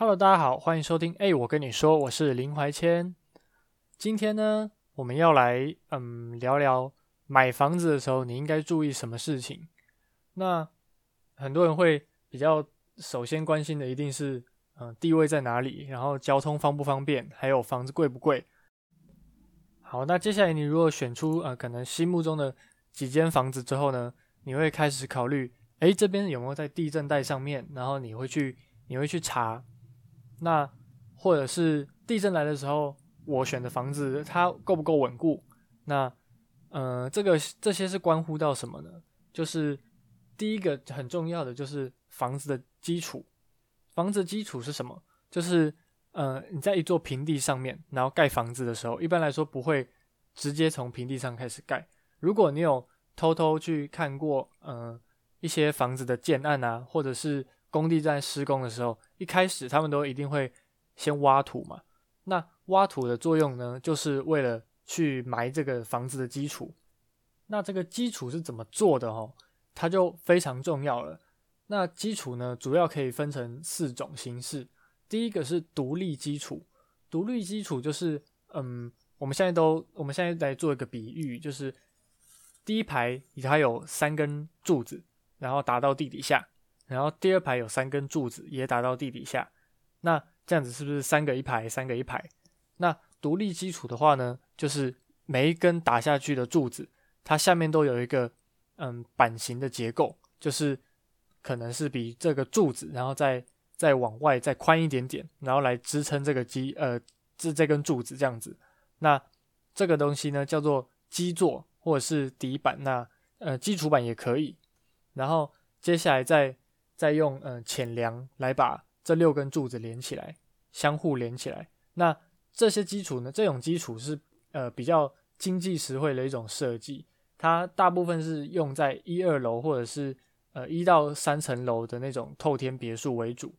Hello，大家好，欢迎收听。哎，我跟你说，我是林怀谦。今天呢，我们要来嗯聊聊买房子的时候你应该注意什么事情。那很多人会比较首先关心的一定是嗯地位在哪里，然后交通方不方便，还有房子贵不贵。好，那接下来你如果选出呃可能心目中的几间房子之后呢，你会开始考虑，哎，这边有没有在地震带上面？然后你会去你会去查。那或者是地震来的时候，我选的房子它够不够稳固？那呃，这个这些是关乎到什么呢？就是第一个很重要的就是房子的基础。房子基础是什么？就是呃，你在一座平地上面，然后盖房子的时候，一般来说不会直接从平地上开始盖。如果你有偷偷去看过呃一些房子的建案啊，或者是工地在施工的时候，一开始他们都一定会先挖土嘛。那挖土的作用呢，就是为了去埋这个房子的基础。那这个基础是怎么做的哦？它就非常重要了。那基础呢，主要可以分成四种形式。第一个是独立基础，独立基础就是，嗯，我们现在都，我们现在来做一个比喻，就是第一排它有三根柱子，然后达到地底下。然后第二排有三根柱子，也打到地底下。那这样子是不是三个一排，三个一排？那独立基础的话呢，就是每一根打下去的柱子，它下面都有一个嗯板型的结构，就是可能是比这个柱子，然后再再往外再宽一点点，然后来支撑这个基呃这这根柱子这样子。那这个东西呢叫做基座或者是底板，那呃基础板也可以。然后接下来再。再用呃浅梁来把这六根柱子连起来，相互连起来。那这些基础呢？这种基础是呃比较经济实惠的一种设计，它大部分是用在一二楼或者是呃一到三层楼的那种透天别墅为主。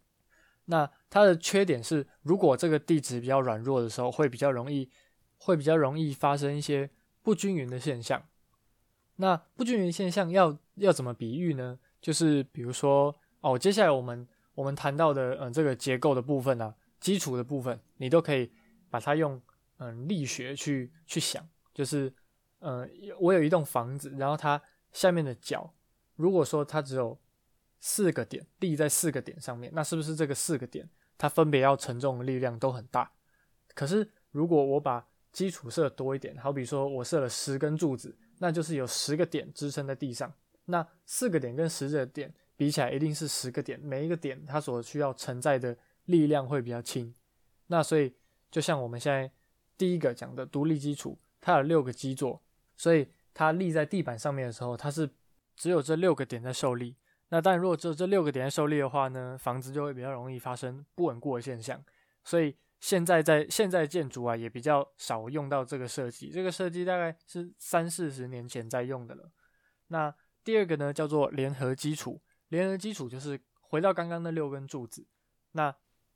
那它的缺点是，如果这个地址比较软弱的时候，会比较容易会比较容易发生一些不均匀的现象。那不均匀现象要要怎么比喻呢？就是比如说。哦，接下来我们我们谈到的，嗯、这个结构的部分啊，基础的部分，你都可以把它用，嗯、力学去去想，就是，呃，我有一栋房子，然后它下面的角，如果说它只有四个点立在四个点上面，那是不是这个四个点它分别要承重的力量都很大？可是如果我把基础设多一点，好比说我设了十根柱子，那就是有十个点支撑在地上，那四个点跟十个点。比起来一定是十个点，每一个点它所需要承载的力量会比较轻。那所以就像我们现在第一个讲的独立基础，它有六个基座，所以它立在地板上面的时候，它是只有这六个点在受力。那当然，如果只有这六个点受力的话呢，房子就会比较容易发生不稳固的现象。所以现在在现在建筑啊，也比较少用到这个设计。这个设计大概是三四十年前在用的了。那第二个呢，叫做联合基础。联合基础就是回到刚刚那六根柱子，那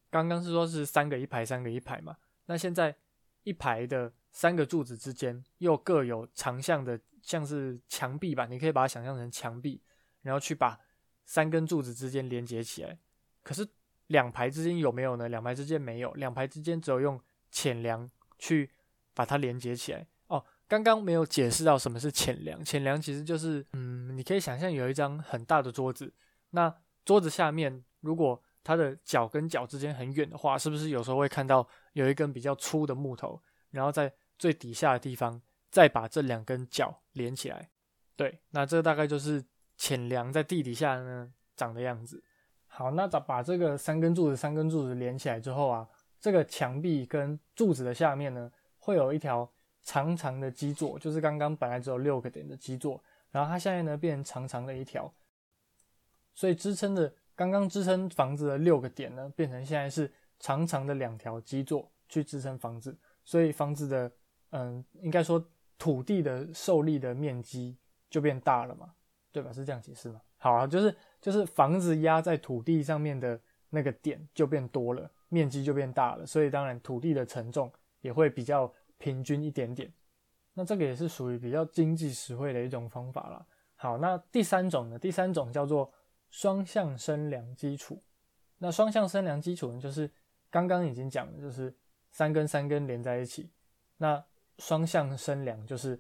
刚刚是说是三个一排，三个一排嘛。那现在一排的三个柱子之间又各有长项的，像是墙壁吧，你可以把它想象成墙壁，然后去把三根柱子之间连接起来。可是两排之间有没有呢？两排之间没有，两排之间只有用浅梁去把它连接起来。哦，刚刚没有解释到什么是浅梁，浅梁其实就是，嗯，你可以想象有一张很大的桌子。那桌子下面，如果它的脚跟脚之间很远的话，是不是有时候会看到有一根比较粗的木头，然后在最底下的地方再把这两根脚连起来？对，那这大概就是浅梁在地底下呢长的样子。好，那把把这个三根柱子、三根柱子连起来之后啊，这个墙壁跟柱子的下面呢，会有一条长长的基座，就是刚刚本来只有六个点的基座，然后它现在呢变成长长的一条。所以支撑的刚刚支撑房子的六个点呢，变成现在是长长的两条基座去支撑房子，所以房子的嗯，应该说土地的受力的面积就变大了嘛，对吧？是这样解释吗？好啊，就是就是房子压在土地上面的那个点就变多了，面积就变大了，所以当然土地的承重也会比较平均一点点。那这个也是属于比较经济实惠的一种方法啦。好，那第三种呢？第三种叫做双向升梁基础，那双向升梁基础呢，就是刚刚已经讲了，就是三根三根连在一起。那双向升梁就是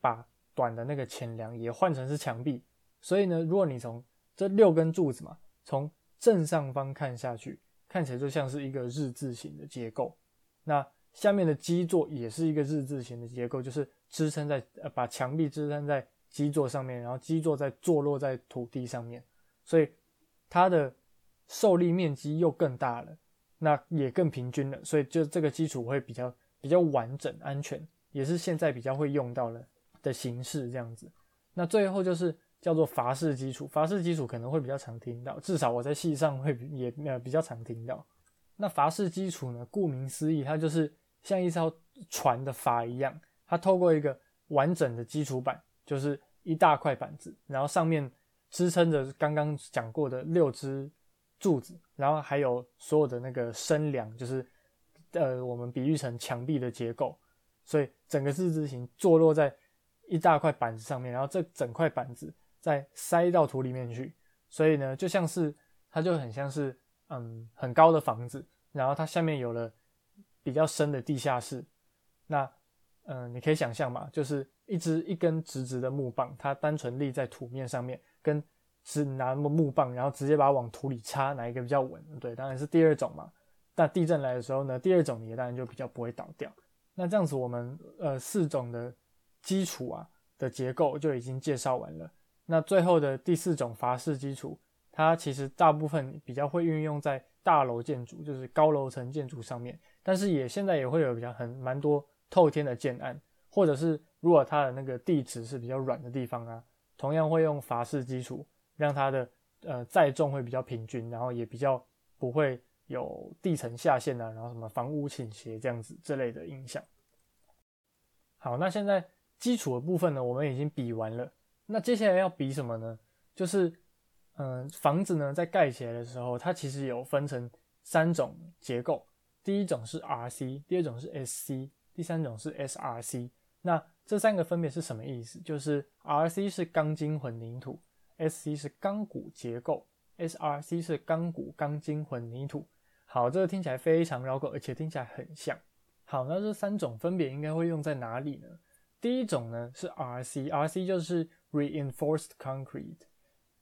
把短的那个前梁也换成是墙壁。所以呢，如果你从这六根柱子嘛，从正上方看下去，看起来就像是一个日字形的结构。那下面的基座也是一个日字形的结构，就是支撑在呃，把墙壁支撑在基座上面，然后基座再坐落在土地上面，所以它的受力面积又更大了，那也更平均了，所以就这个基础会比较比较完整、安全，也是现在比较会用到了的形式这样子。那最后就是叫做筏式基础，筏式基础可能会比较常听到，至少我在戏上会也呃比较常听到。那筏式基础呢，顾名思义，它就是像一艘船的筏一样，它透过一个完整的基础板，就是一大块板子，然后上面支撑着刚刚讲过的六支柱子，然后还有所有的那个升梁，就是呃我们比喻成墙壁的结构，所以整个日字形坐落在一大块板子上面，然后这整块板子再塞到土里面去，所以呢就像是它就很像是嗯很高的房子，然后它下面有了比较深的地下室，那嗯你可以想象嘛，就是一支一根直直的木棒，它单纯立在土面上面跟。只拿木棒，然后直接把它往土里插，哪一个比较稳？对，当然是第二种嘛。那地震来的时候呢，第二种你当然就比较不会倒掉。那这样子，我们呃四种的基础啊的结构就已经介绍完了。那最后的第四种筏式基础，它其实大部分比较会运用在大楼建筑，就是高楼层建筑上面。但是也现在也会有比较很蛮多透天的建案，或者是如果它的那个地质是比较软的地方啊，同样会用法式基础。让它的呃载重会比较平均，然后也比较不会有地层下陷啊，然后什么房屋倾斜这样子这类的影响。好，那现在基础的部分呢，我们已经比完了。那接下来要比什么呢？就是嗯、房子呢在盖起来的时候，它其实有分成三种结构。第一种是 RC，第二种是 SC，第三种是 SRC。那这三个分别是什么意思？就是 RC 是钢筋混凝土。SC 是钢骨结构，SRC 是钢骨钢筋混凝土。好，这个听起来非常绕口，而且听起来很像。好，那这三种分别应该会用在哪里呢？第一种呢是 RC，RC 就是 Reinforced Concrete，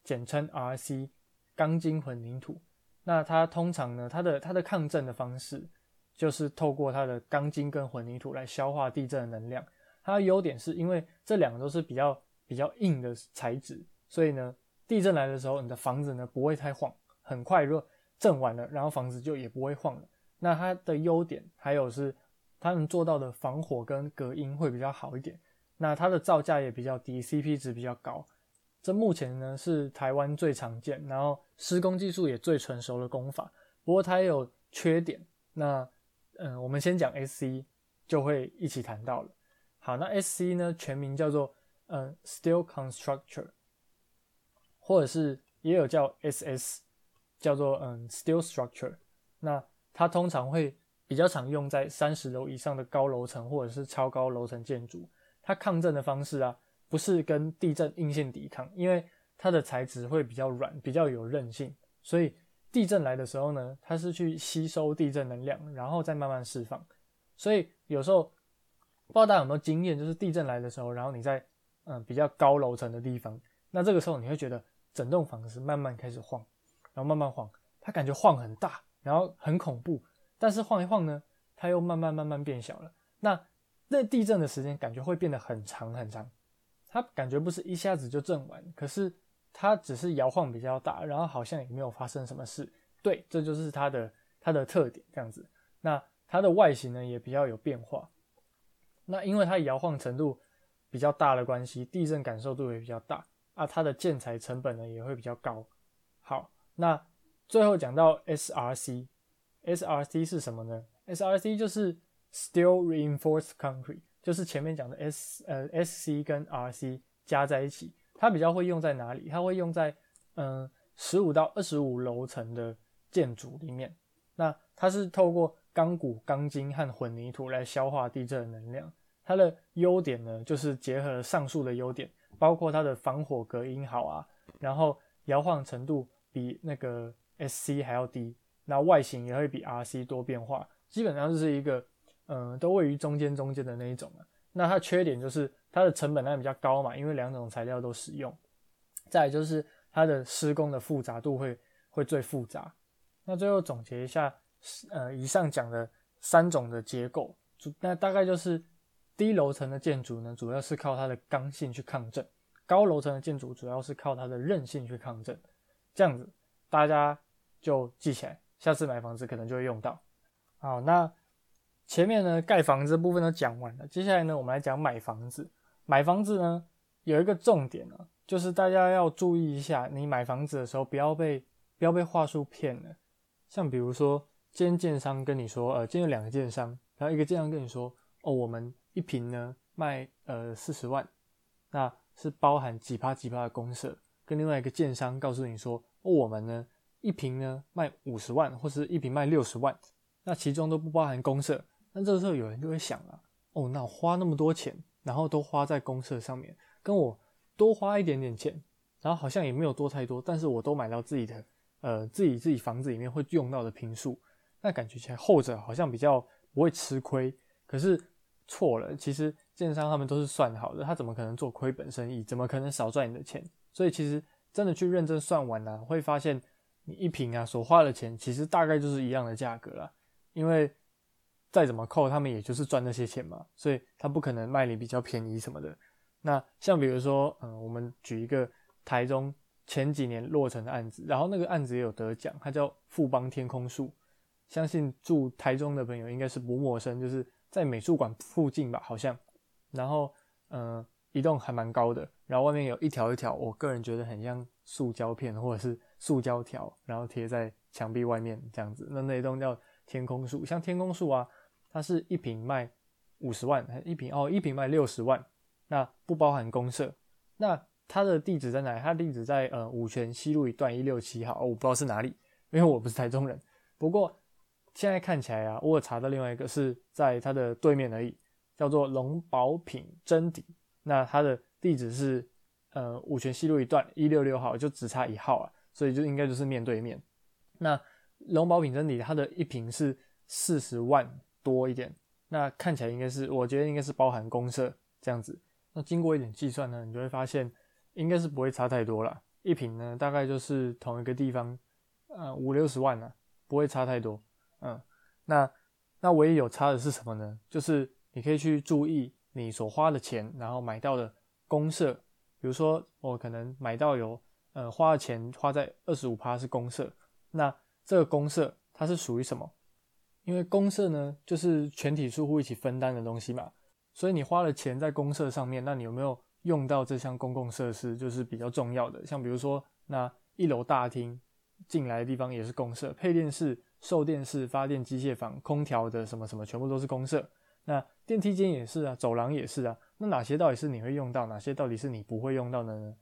简称 RC，钢筋混凝土。那它通常呢，它的它的抗震的方式就是透过它的钢筋跟混凝土来消化地震的能量。它的优点是因为这两个都是比较比较硬的材质。所以呢，地震来的时候，你的房子呢不会太晃，很快如果震完了，然后房子就也不会晃了。那它的优点还有是，它能做到的防火跟隔音会比较好一点。那它的造价也比较低，CP 值比较高。这目前呢是台湾最常见，然后施工技术也最成熟的工法。不过它也有缺点。那嗯，我们先讲 SC，就会一起谈到了。好，那 SC 呢全名叫做嗯 Steel Constructor。或者是也有叫 SS，叫做嗯 Steel Structure，那它通常会比较常用在三十楼以上的高楼层或者是超高楼层建筑。它抗震的方式啊，不是跟地震硬性抵抗，因为它的材质会比较软，比较有韧性，所以地震来的时候呢，它是去吸收地震能量，然后再慢慢释放。所以有时候不知道大家有没有经验，就是地震来的时候，然后你在嗯比较高楼层的地方，那这个时候你会觉得。整栋房子慢慢开始晃，然后慢慢晃，它感觉晃很大，然后很恐怖。但是晃一晃呢，它又慢慢慢慢变小了。那那地震的时间感觉会变得很长很长，它感觉不是一下子就震完，可是它只是摇晃比较大，然后好像也没有发生什么事。对，这就是它的它的特点这样子。那它的外形呢也比较有变化。那因为它摇晃程度比较大的关系，地震感受度也比较大。啊，它的建材成本呢也会比较高。好，那最后讲到 SRC，SRC 是什么呢？SRC 就是 Steel Reinforced Concrete，就是前面讲的 S 呃 SC 跟 RC 加在一起。它比较会用在哪里？它会用在嗯十五到二十五楼层的建筑里面。那它是透过钢骨、钢筋和混凝土来消化地震的能量。它的优点呢，就是结合上述的优点。包括它的防火隔音好啊，然后摇晃程度比那个 SC 还要低，那外形也会比 RC 多变化，基本上就是一个嗯、都位于中间中间的那一种啊。那它缺点就是它的成本量比较高嘛，因为两种材料都使用。再就是它的施工的复杂度会会最复杂。那最后总结一下，呃，以上讲的三种的结构，那大概就是低楼层的建筑呢，主要是靠它的刚性去抗震；高楼层的建筑主要是靠它的韧性去抗震。这样子大家就记起来，下次买房子可能就会用到。好，那前面呢盖房子的部分都讲完了，接下来呢我们来讲买房子。买房子呢有一个重点呢，就是大家要注意一下，你买房子的时候不要被不要被话术骗了。像比如说，今天建商跟你说，呃，今天有两个建商，然后一个建商跟你说，哦，我们一坪呢卖呃四十万，那是包含几趴几趴的公社，跟另外一个建商告诉你说，哦，我们呢一坪呢卖五十万，或是一坪卖六十万，那其中都不包含公社，那这个时候有人就会想了，哦，那我花那么多钱，然后都花在公社上面，跟我多花一点点钱，然后好像也没有多太多，但是我都买到自己的。呃，自己自己房子里面会用到的平数，那感觉起来后者好像比较不会吃亏。可是错了，其实建商他们都是算好的，他怎么可能做亏本生意？怎么可能少赚你的钱？所以其实真的去认真算完呢、会发现你一瓶啊所花的钱，其实大概就是一样的价格啦。因为再怎么扣，他们也就是赚那些钱嘛，所以他不可能卖你比较便宜什么的。那像比如说，嗯，我们举一个台中。前几年落成的案子，然后那个案子也有得奖，它叫富邦天空树。相信住台中的朋友应该是不陌生，就是在美术馆附近吧，好像。然后，嗯、呃，一栋还蛮高的，然后外面有一条一条，我个人觉得很像塑胶片或者是塑胶条，然后贴在墙壁外面这样子。那那一栋叫天空树，像天空树啊，它是一坪卖五十万，一坪哦，一坪卖六十万，那不包含公设，那。它的地址在哪？它的地址在呃五权西路一段一六七号，我不知道是哪里，因为我不是台中人。不过现在看起来啊，我有查到另外一个是在它的对面而已，叫做龙宝品真迪。那它的地址是呃五泉西路一段一六六号，就只差一号啊，所以就应该就是面对面。那龙宝品真迪它的一平是四十万多一点，那看起来应该是，我觉得应该是包含公设这样子。那经过一点计算呢，你就会发现。应该是不会差太多了，一平呢大概就是同一个地方，呃五六十万呢，不会差太多。嗯，那那唯一有差的是什么呢？就是你可以去注意你所花的钱，然后买到的公社，比如说我可能买到有呃花的钱花在二十五趴是公社，那这个公社它是属于什么？因为公社呢就是全体住户一起分担的东西嘛，所以你花了钱在公社上面，那你有没有？用到这项公共设施就是比较重要的，像比如说那一楼大厅进来的地方也是公社，配电室、售电室、发电机械房、空调的什么什么全部都是公设。那电梯间也是啊，走廊也是啊。那哪些到底是你会用到，哪些到底是你不会用到的呢？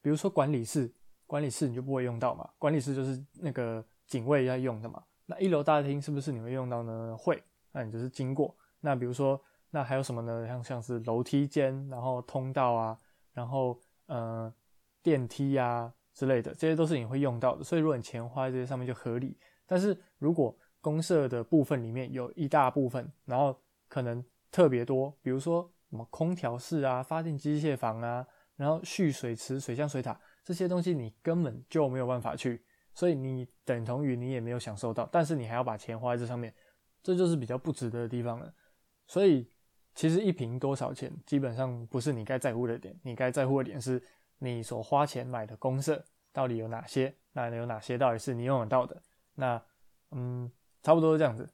比如说管理室，管理室你就不会用到嘛，管理室就是那个警卫要用的嘛。那一楼大厅是不是你会用到呢？会，那你就是经过。那比如说。那还有什么呢？像像是楼梯间，然后通道啊，然后呃电梯啊之类的，这些都是你会用到的。所以如果你钱花在这些上面就合理。但是如果公社的部分里面有一大部分，然后可能特别多，比如说什么空调室啊、发电机械房啊，然后蓄水池、水箱、水塔这些东西，你根本就没有办法去，所以你等同于你也没有享受到，但是你还要把钱花在这上面，这就是比较不值得的地方了。所以。其实一瓶多少钱，基本上不是你该在乎的点。你该在乎的点是，你所花钱买的公社到底有哪些？那有哪些到底是你用得到的？那嗯，差不多这样子。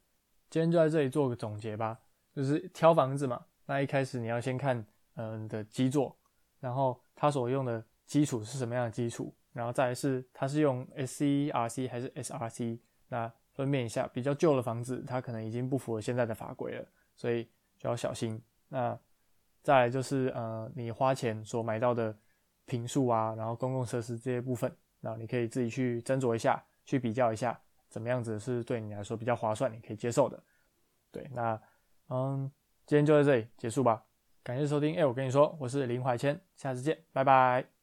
今天就在这里做个总结吧。就是挑房子嘛，那一开始你要先看嗯的基座，然后它所用的基础是什么样的基础，然后再来是它是用 SC RC 还是 SRC，那分辨一下。比较旧的房子，它可能已经不符合现在的法规了，所以。就要小心。那再来就是呃，你花钱所买到的平数啊，然后公共设施这些部分，那你可以自己去斟酌一下，去比较一下，怎么样子是对你来说比较划算，你可以接受的。对，那嗯，今天就在这里结束吧。感谢收听。哎，我跟你说，我是林怀谦，下次见，拜拜。